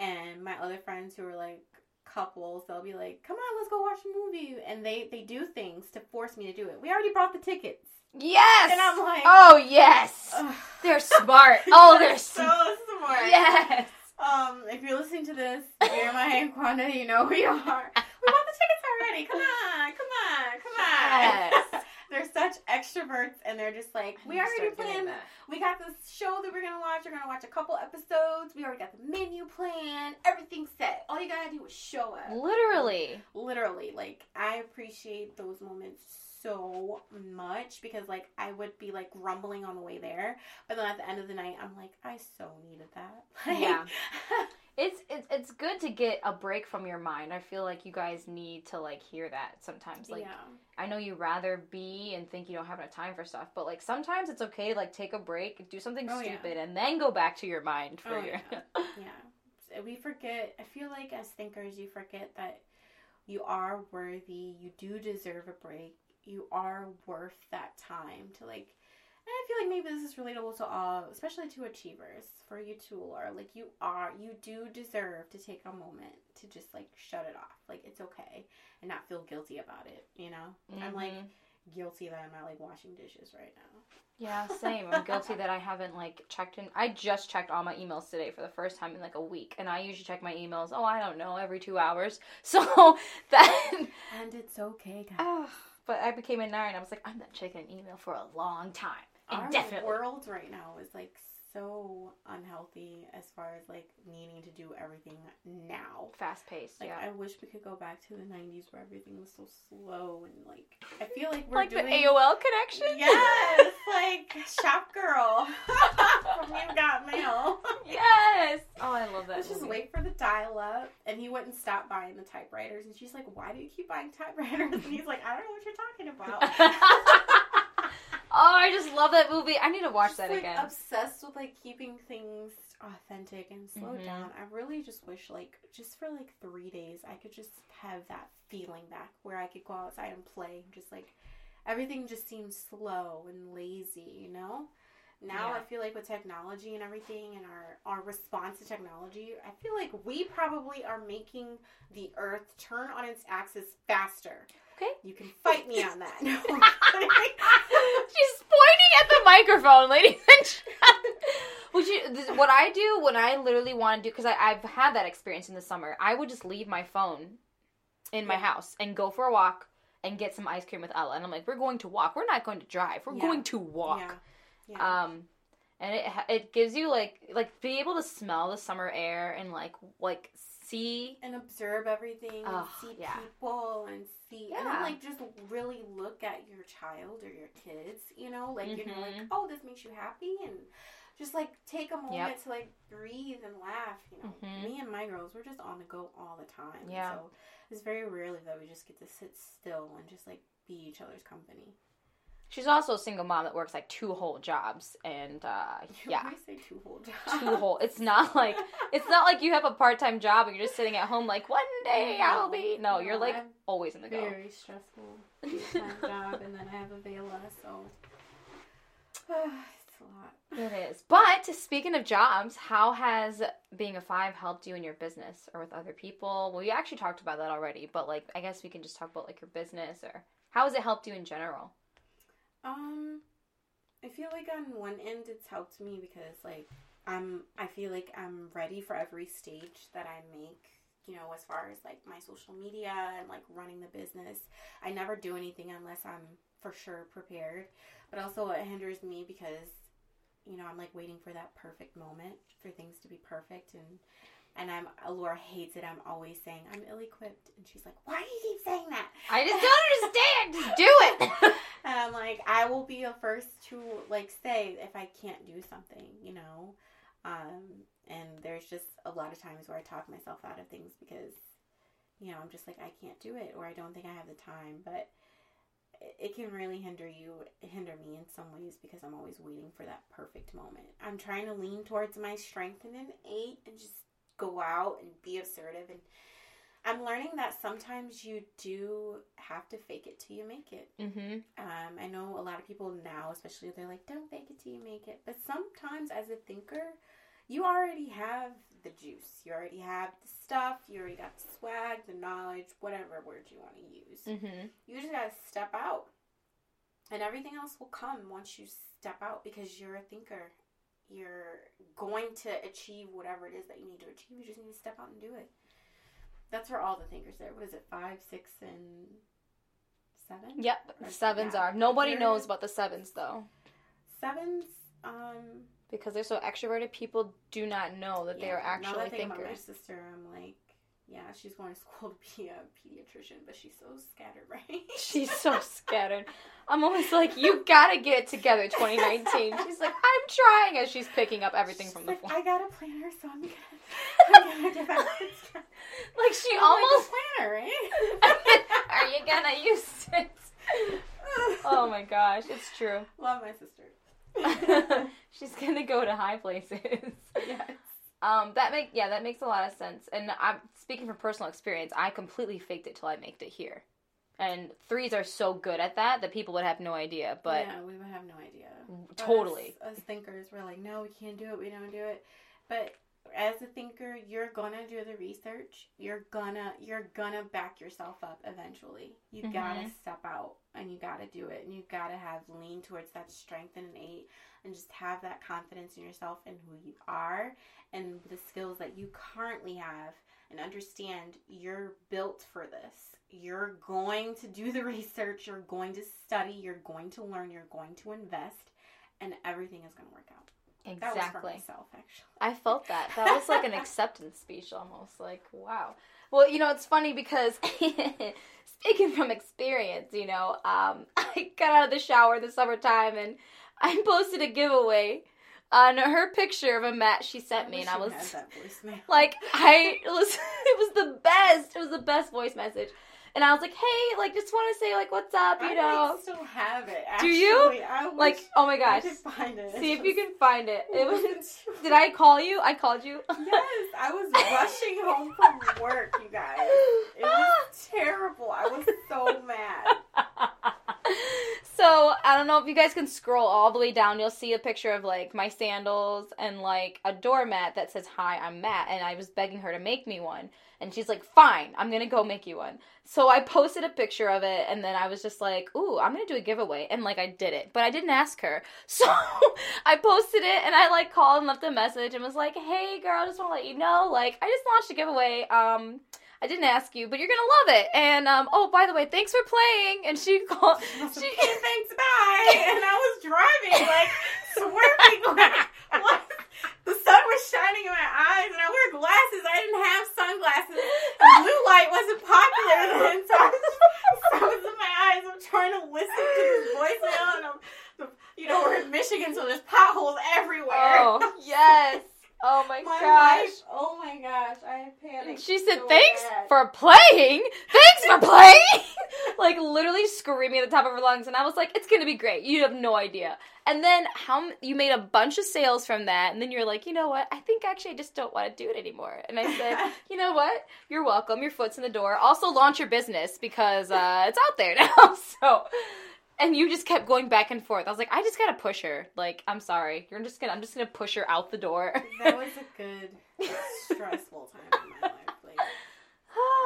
and my other friends who are like couples, they'll be like, "Come on, let's go watch a movie," and they they do things to force me to do it. We already bought the tickets, Yes. and I'm like, oh yes. "Ugh." They're smart. Oh, they're so smart. smart. Yes. Um, if you're listening to this, Jeremiah and Quanda, you know who you are. We bought the tickets already. Come on, come on, come on. Yes. They're such extroverts, and they're just like, we already planned. We got this show that we're gonna watch. We're gonna watch a couple episodes. We already got the menu planned. Everything's set. All you gotta do is show up. Literally. Literally, like I appreciate those moments so much because like I would be like grumbling on the way there, but then at the end of the night, I'm like, I so needed that. Like, Yeah. It's, it's it's good to get a break from your mind. I feel like you guys need to like hear that sometimes. Like yeah. I know you rather be and think you don't have enough time for stuff, but like sometimes it's okay to like take a break, do something Oh, yeah. stupid, and then go back to your mind for Oh, your. Yeah. We forget, I feel like as thinkers, you forget that you are worthy, you do deserve a break, you are worth that time to like. And I feel like maybe this is relatable to all, especially to achievers, for you too, Laura. Like, you are, you do deserve to take a moment to just like shut it off. Like, it's okay and not feel guilty about it, you know? I'm like Mhm. guilty that I'm not like washing dishes right now. Yeah, same. I'm guilty that I haven't like checked in. I just checked all my emails today for the first time in like a week, and I usually check my emails. Oh, I don't know, every two hours. So then, And it's okay, guys. oh, but I became a nine. I was like, I'm not checking an email for a long time, our world right now is like so unhealthy as far as like needing to do everything now. Fast paced, Like yeah. I wish we could go back to the '90s where everything was so slow and like I feel like we're like doing the AOL connection. yes, like Shop Girl from You Got Mail. yes. Oh, I love that. Let's just wait for the dial up, and he wouldn't stop buying the typewriters. And she's like, "Why do you keep buying typewriters?" And he's like, "I don't know what you're talking about." oh, I just love that movie. I need to watch just, that like, again. Obsessed with like keeping things authentic and slow Mhm. down. I really just wish like just for like three days I could just have that feeling back where I could go outside and play. Just like everything just seems slow and lazy, you know. now Yeah. I feel like with technology and everything and our, our response to technology, I feel like we probably are making the earth turn on its axis faster. Okay. You can fight me on that. No, I'm kidding. She's pointing at the microphone, ladies and gentlemen. Would you? This, what I do when I literally want to do because I've had that experience in the summer. I would just leave my phone in my house and go for a walk and get some ice cream with Ella. And I'm like, we're going to walk. We're not going to drive. We're Yeah. going to walk. Yeah. Yeah. Um, and it it gives you like like be able to smell the summer air and like like see. and observe everything Oh, and see yeah. people and see and then like just really look at your child or your kids you know like you know like oh this makes you happy and just like take a moment Yep. to like breathe and laugh you know Mhm. me and my girls we're just on the go all the time Yeah. so it's very rarely that we just get to sit still and just like be each other's company She's also a single mom that works like two whole jobs, and uh, yeah, I say two whole jobs two whole. It's not like it's not like you have a part time job and you're just sitting at home like one day I'll be. No, you're like I'm always in the go. very stressful job and then I have Availa so it's a lot It is. But speaking of jobs, how has being a five helped you in your business or with other people? Well, you actually talked about that already, but like I guess we can just talk about like your business or how has it helped you in general? Um, I feel like on one end it's helped me because like I'm I feel like I'm ready for every stage that I make. You know, as far as like my social media and like running the business, I never do anything unless I'm for sure prepared. But also it hinders me because you know I'm like waiting for that perfect moment for things to be perfect and. And I'm Laura hates it. I'm always saying I'm ill-equipped, and she's like, "Why do you keep saying that?" I just don't understand. Just do it. And I'm like, I will be the first to like say if I can't do something, you know. Um, and there's just a lot of times where I talk myself out of things because, you know, I'm just like I can't do it or I don't think I have the time. But it- it can really hinder you, hinder me in some ways because I'm always waiting for that perfect moment. I'm trying to lean towards my strength in an eight and just go out and be assertive and. I'm learning that sometimes you do have to fake it till you make it. mm-hmm. Um, I know a lot of people now, especially, they're like, don't fake it till you make it. But sometimes, as a thinker, you already have the juice. You already have the stuff. You already got the swag, the knowledge, whatever word you want to use. Mm-hmm. You just got to step out. And everything else will come once you step out because you're a thinker. You're going to achieve whatever it is that you need to achieve. You just need to step out and do it. That's where all the thinkers there. What is it? Five, six, and seven? Yep. Or- Sevens yeah. are. Nobody knows about the sevens though. Sevens, um, Because they're so extroverted, people do not know that they yeah, are now that I actually think about my sister, I'm like, yeah, she's going to school to be a pediatrician, but she's so scattered, right? She's so scattered. I'm always like, you gotta get it together, 2019. She's like, I'm trying as she's picking up everything She's from the like, floor. I got a planner, so I'm gonna, I'm gonna it. Like she I'm almost. like, a planner, right? Are you gonna use it? Oh my gosh, it's true. Love my sister. she's gonna go to high places. yes. Um, that make yeah, that makes a lot of sense. And I'm speaking from personal experience. I completely faked it till I made it here, and threes are so good at that that people would have no idea. But yeah, we would have no idea. Totally, Us, us thinkers, we're like, no, we can't do it. We don't do it. But as a thinker, you're gonna do the research. You're gonna you're gonna back yourself up eventually. You gotta Mhm. step out and you gotta do it, and you gotta have lean towards that strength and an eight, and just have that confidence in yourself and who you are and the skills that you currently have, and understand you're built for this. You're going to do the research. You're going to study. You're going to learn. You're going to invest, and everything is going to work out. That was for exactly. myself, actually. I felt that. That was like an acceptance speech almost. Like, wow. Well, you know, it's funny because speaking from experience, you know, um, I got out of the shower in the summertime and I posted a giveaway on her picture of a mat she sent me, and I was had that voicemail. like, I it was it was the best. It was the best voice message, and I was like, hey, like, just want to say like, what's up, you I know? might still have it. Do you? I wish Like, oh my I gosh. could find it. See if you can find it. It was. wasn't- Did I call you? I called you. Yes, I was rushing home from work, you guys. It was terrible. I was so mad. so I don't know if you guys can scroll all the way down. You'll see a picture of like my sandals and like a doormat that says "Hi, I'm Matt," and I was begging her to make me one, and she's like, "Fine, I'm gonna go make you one." So I posted a picture of it, and then I was just like, "Ooh, I'm gonna do a giveaway," and like I did it, but I didn't ask her. So I posted it, and I like called and left a message and was like, "Hey, girl, just want to let you know, like I just launched a giveaway. Um." I didn't ask you, but you're gonna love it. And um, oh, by the way, thanks for playing. And she called. She thanks, bye. And I was driving, like swerving, like? The sun was shining in my eyes, and I wear glasses. I didn't have sunglasses. And blue light wasn't popular then, so I was, so I was in my eyes. I'm trying to listen to this voicemail, and I'm, you know, we're in Michigan, so there's potholes everywhere. Oh yes. Oh my, my gosh. Life, oh my gosh, I panicked. She said, so "Thanks bad. for playing. Thanks for playing." like literally screaming at the top of her lungs, and I was like, "It's gonna be great. You have no idea." And then how m- you made a bunch of sales from that, and then you're like, "You know what? I think actually I just don't want to do it anymore." And I said, "You know what? You're welcome. Your foot's in the door. Also, launch your business because uh, it's out there now." so. And you just kept going back and forth. I was like, I just gotta push her. Like, I'm sorry. You're just gonna. I'm just gonna push her out the door. That was a good stressful time in my life. Like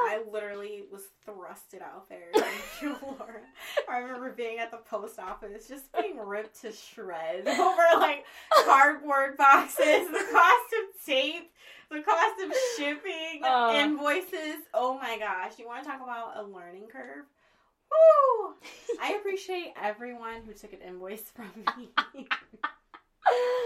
I literally was thrusted out there Laura. I remember being at the post office, just being ripped to shreds over like cardboard boxes, the cost of tape, the cost of shipping, Uh. invoices. Oh my gosh! You want to talk about a learning curve? Woo! I appreciate everyone who took an invoice from me.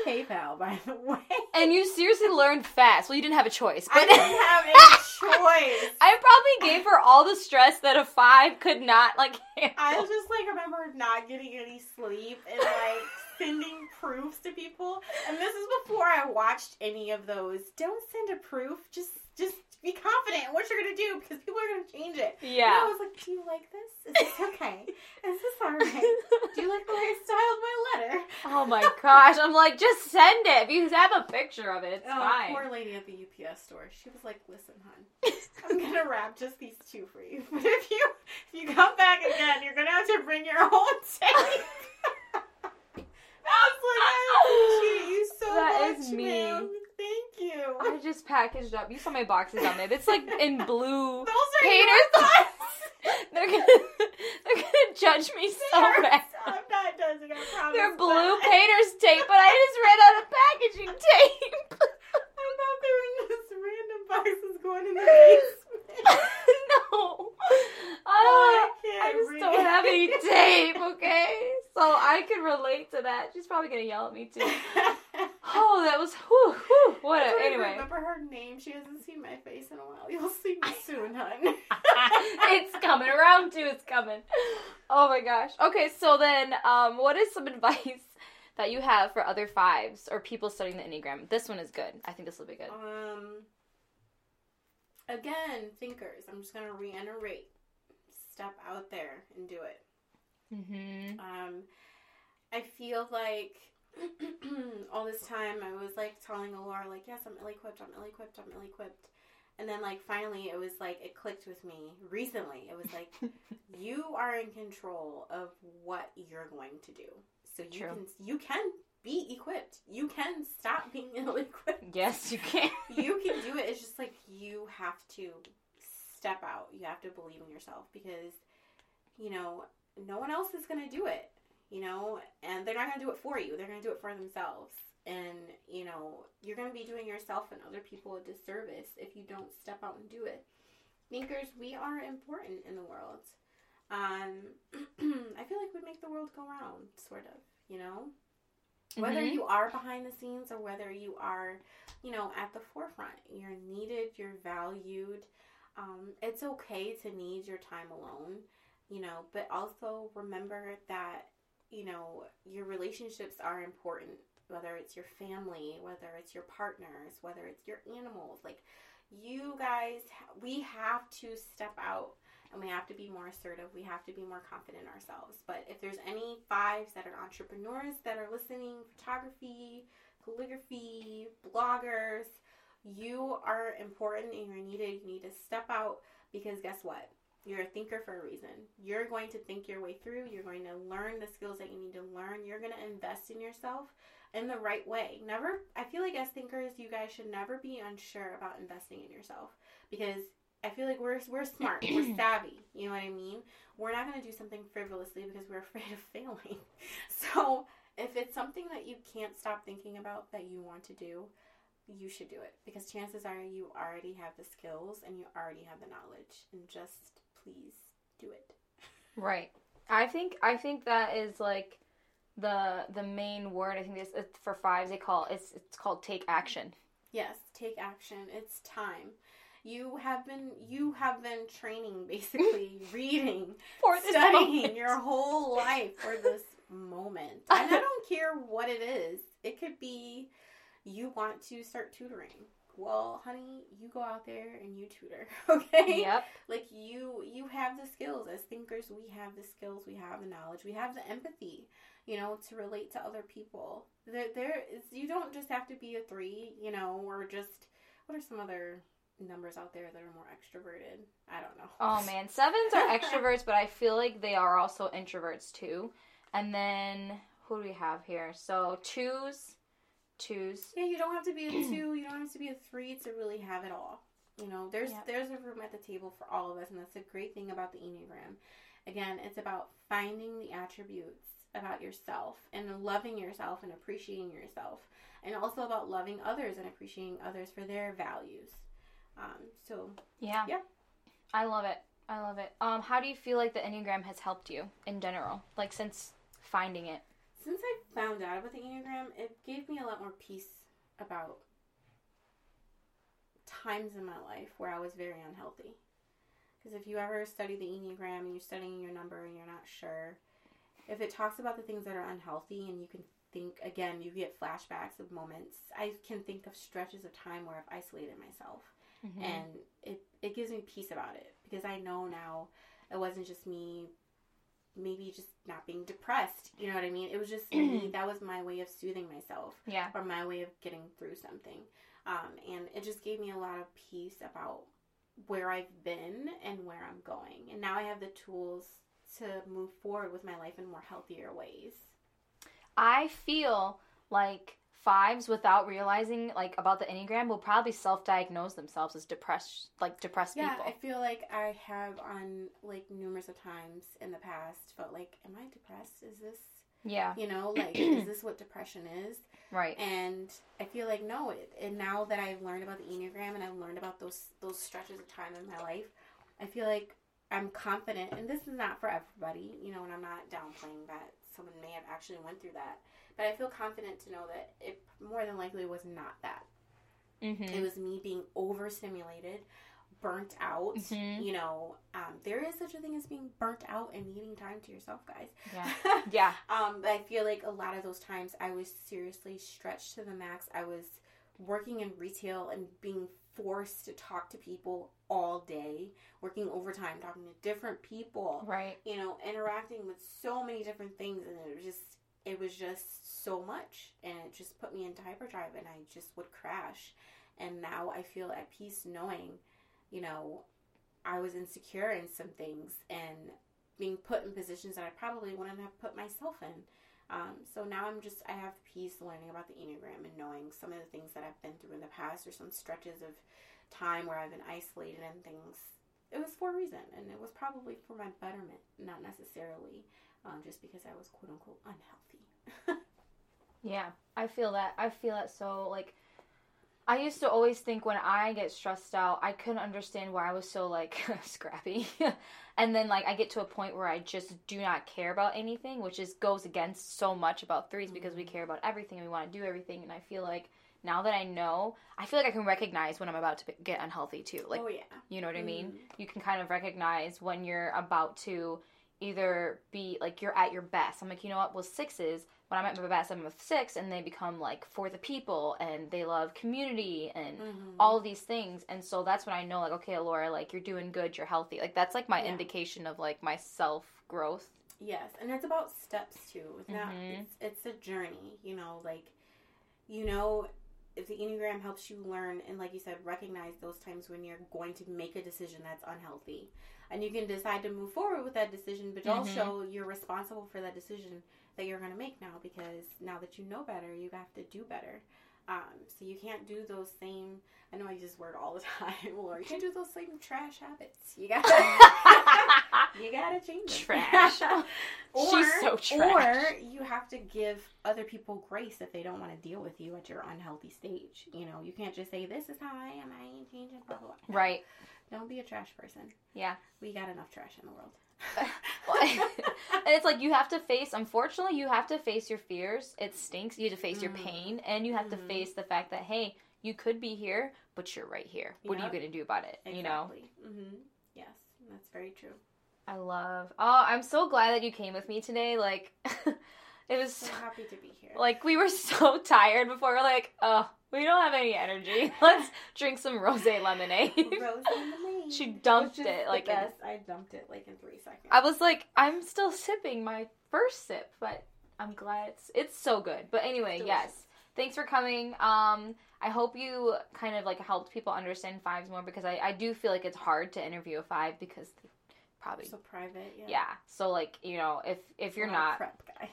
PayPal, by the way. And you seriously learned fast. Well, you didn't have a choice, I didn't have a choice. I probably gave her all the stress that a five could not like handle. I just like remember not getting any sleep and like sending proofs to people. And this is before I watched any of those. Don't send a proof. Just just be confident in what you're gonna do because people are gonna change it. And I was like, Do you like this? Is this okay? Is this alright? Do you like the way I styled my letter? Oh my gosh! I'm like, just send it. If you have a picture of it, it's Oh, fine. poor lady at the UPS store. She was like, "Listen, hon, I'm gonna wrap just these two for you. But if you if you come back again, you're gonna have to bring your own tape." I was like, "I appreciate you so That much, is me. ma'am. Thank you." I just packaged up. You saw my boxes on there. It's like in blue. Those are Painter's your thoughts. They're gonna, they're gonna judge me so They're- bad. I'm not judging. I promise. They're blue but- painter's tape, but I just ran out of packaging tape. I thought they were just random boxes going in the basement. no. Oh, I I just read. don't have any tape, okay? So I can relate to that. She's probably gonna yell at me too. Oh, that was whew, whew, what a, anyway. remember her name. She hasn't seen my face in a while. You'll see me soon, hun. it's coming around too, it's coming. Oh my gosh. Okay, so then um what is some advice that you have for other fives or people studying the Enneagram? This one is good. I think this will be good. Um. Again, thinkers. I'm just gonna reiterate. Step out there and do it. Mm-hmm. Um, I feel like all this time I was like telling Laura, like, yes, I'm ill equipped, I'm ill equipped, I'm ill equipped. And then, like, finally, it was like, it clicked with me recently. It was like, you are in control of what you're going to do. So you True. can, you can be equipped. You can stop being ill equipped. yes, you can. you can do it. It's just like you have to step out. You have to believe in yourself because, you know, no one else is going to do it, you know, and they're not going to do it for you. They're going to do it for themselves. And, you know, you're going to be doing yourself and other people a disservice if you don't step out and do it. Thinkers, we are important in the world. Um, I feel like we make the world go round, sort of, you know? Whether Mhm. you are behind the scenes or whether you are, you know, at the forefront, you're needed, you're valued. Um, it's okay to need your time alone, you know, but also remember that, you know, your relationships are important, whether it's your family, whether it's your partners, whether it's your animals. Like, you guys, we have to step out and we have to be more assertive. We have to be more confident in ourselves. But if there's any fives that are entrepreneurs that are listening, photography, calligraphy, bloggers, you are important and you're needed. You need to step out because guess what? You're a thinker for a reason. You're going to think your way through. You're going to learn the skills that you need to learn. You're going to invest in yourself in the right way. Never, I feel like as thinkers, you guys should never be unsure about investing in yourself because I feel like we're we're smart, we're savvy. You know what I mean? We're not going to do something frivolously because we're afraid of failing. So if it's something that you can't stop thinking about that you want to do, you should do it because chances are you already have the skills and you already have the knowledge and just please do it. Right. I think I think that is like the the main word. I think this it's for fives they call it's it's called take action. Yes, take action. It's time. You have been you have been training basically reading For studying moment. your whole life for this moment. And I don't care what it is. It could be you want to start tutoring. Well, honey, you go out there and you tutor, okay? Yep. Like you you have the skills as thinkers, we have the skills, we have the knowledge, we have the empathy, you know, to relate to other people. There there is you don't just have to be a 3, you know, or just what are some other numbers out there that are more extroverted? I don't know. Oh man, sevens are extroverts, but I feel like they are also introverts too. And then who do we have here? So twos, twos. Yeah, you don't have to be a two. You don't have to be a three to really have it all. You know, there's Yep. there's a room at the table for all of us, and that's a great thing about the enneagram. Again, it's about finding the attributes about yourself and loving yourself and appreciating yourself, and also about loving others and appreciating others for their values. Um, so Yeah. Yeah. I love it. I love it. Um, how do you feel like the Enneagram has helped you in general? Like since finding it. Since I found out about the enneagram, it gave me a lot more peace about times in my life where I was very unhealthy. Because if you ever study the Enneagram and you're studying your number and you're not sure, if it talks about the things that are unhealthy and you can think, again, you get flashbacks of moments, I can think of stretches of time where I've isolated myself. Mhm. And it, it gives me peace about it because I know now it wasn't just me maybe just not being depressed. You know what I mean? It was just me. That was my way of soothing myself yeah. or my way of getting through something. Um, and it just gave me a lot of peace about where I've been and where I'm going. And now I have the tools to move forward with my life in more healthier ways. I feel like fives without realizing like about the Enneagram will probably self diagnose themselves as depressed like depressed Yeah, people. I feel like I have on like numerous of times in the past felt like, am I depressed? Is this, yeah. you know, like, is this what depression is? Right. And I feel like no, it, and now that I've learned about the enneagram and I've learned about those those stretches of time in my life, I feel like I'm confident. And this is not for everybody, you know, and I'm not downplaying that someone may have actually went through that, but I feel confident to know that it more than likely was not that. Mm-hmm. It was me being overstimulated, burnt out. Mhm. You know, um, there is such a thing as being burnt out and needing time to yourself, guys. Yeah. Yeah. um, but I feel like a lot of those times I was seriously stretched to the max. I was working in retail and being forced to talk to people all day, working overtime, talking to different people, Right. you know, interacting with so many different things, and it was just it was just so much, and it just put me into hyperdrive, and I just would crash. And now I feel at peace knowing, you know, I was insecure in some things and being put in positions that I probably wouldn't have put myself in. Um, so now I'm just I have peace learning about the enneagram and knowing some of the things that I've been through in the past or some stretches of time where I've been isolated and things. It was for a reason, and it was probably for my betterment, not necessarily um, just because I was quote unquote unhealthy. Yeah, I feel that. I feel that so like I used to always think when I get stressed out, I couldn't understand why I was so like scrappy. and then like I get to a point where I just do not care about anything, which is goes against so much about threes because we care about everything and we want to do everything and I feel like now that I know, I feel like I can recognize when I'm about to get unhealthy too. Like oh yeah, you know what I mean? Mhm. You can kind of recognize when you're about to either be like you're at your best. I'm like, you know what? Well, sixes, when I'm at my best, I'm a six, and they become like for the people and they love community and Mhm. all these things. And so that's when I know, like, okay, Laura, like you're doing good, you're healthy. Like that's like my Yeah. indication of like my self growth. Yes, and it's about steps too. It's not. Mhm. It's it's a journey. You know, like you know, if the Enneagram helps you learn and, like you said, recognize those times when you're going to make a decision that's unhealthy. And you can decide to move forward with that decision, but Mhm. also you're responsible for that decision that you're going to make now because now that you know better, you have to do better. Um, so you can't do those same. I know I use this word all the time, Laura. You can't do those same trash habits. You gotta, you gotta change them. Trash. or, She's so trash. Or you have to give other people grace if they don't want to deal with you at your unhealthy stage. You know, you can't just say, "This is how I am. I ain't changing." Blah blah. blah. Right. Don't be a trash person. Yeah. We got enough trash in the world. and it's like you have to face unfortunately you have to face your fears it stinks you have to face your Mm. pain and you have to Mhm. face the fact that hey you could be here but you're right here what are you going to do about it you know Mm-hmm. Yes, that's very true. I love oh i'm so glad that you came with me today like it was So happy to be here. like we were so tired before we're like oh we don't have any energy let's drink some rose lemonade Rose lemonade. She dumped it, the like, in- best. I dumped it like in three seconds. I was like, I'm still sipping my first sip, but I'm glad it's it's so good. But anyway, yes. Thanks for coming. Um, I hope you kind of like helped people understand fives more because I, I do feel like it's hard to interview a five because they probably so private. Yeah. yeah. So like you know if if you're not prep guys.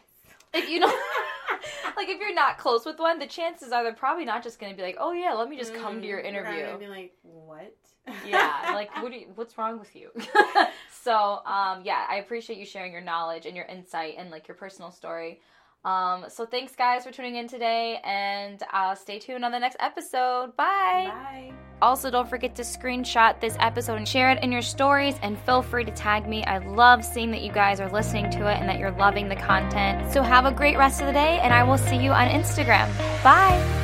if you don't like if you're not close with one, the chances are they're probably not just gonna be like, oh yeah, let me just come to your Mm, interview. gonna be like, what? yeah like what do you, what's wrong with you so um yeah i appreciate you sharing your knowledge and your insight and like your personal story um so thanks guys for tuning in today and uh stay tuned on the next episode. Bye. Bye. also don't forget to screenshot this episode and share it in your stories and feel free to tag me. I love seeing that you guys are listening to it and that you're loving the content. So have a great rest of the day and i will see you on instagram. Bye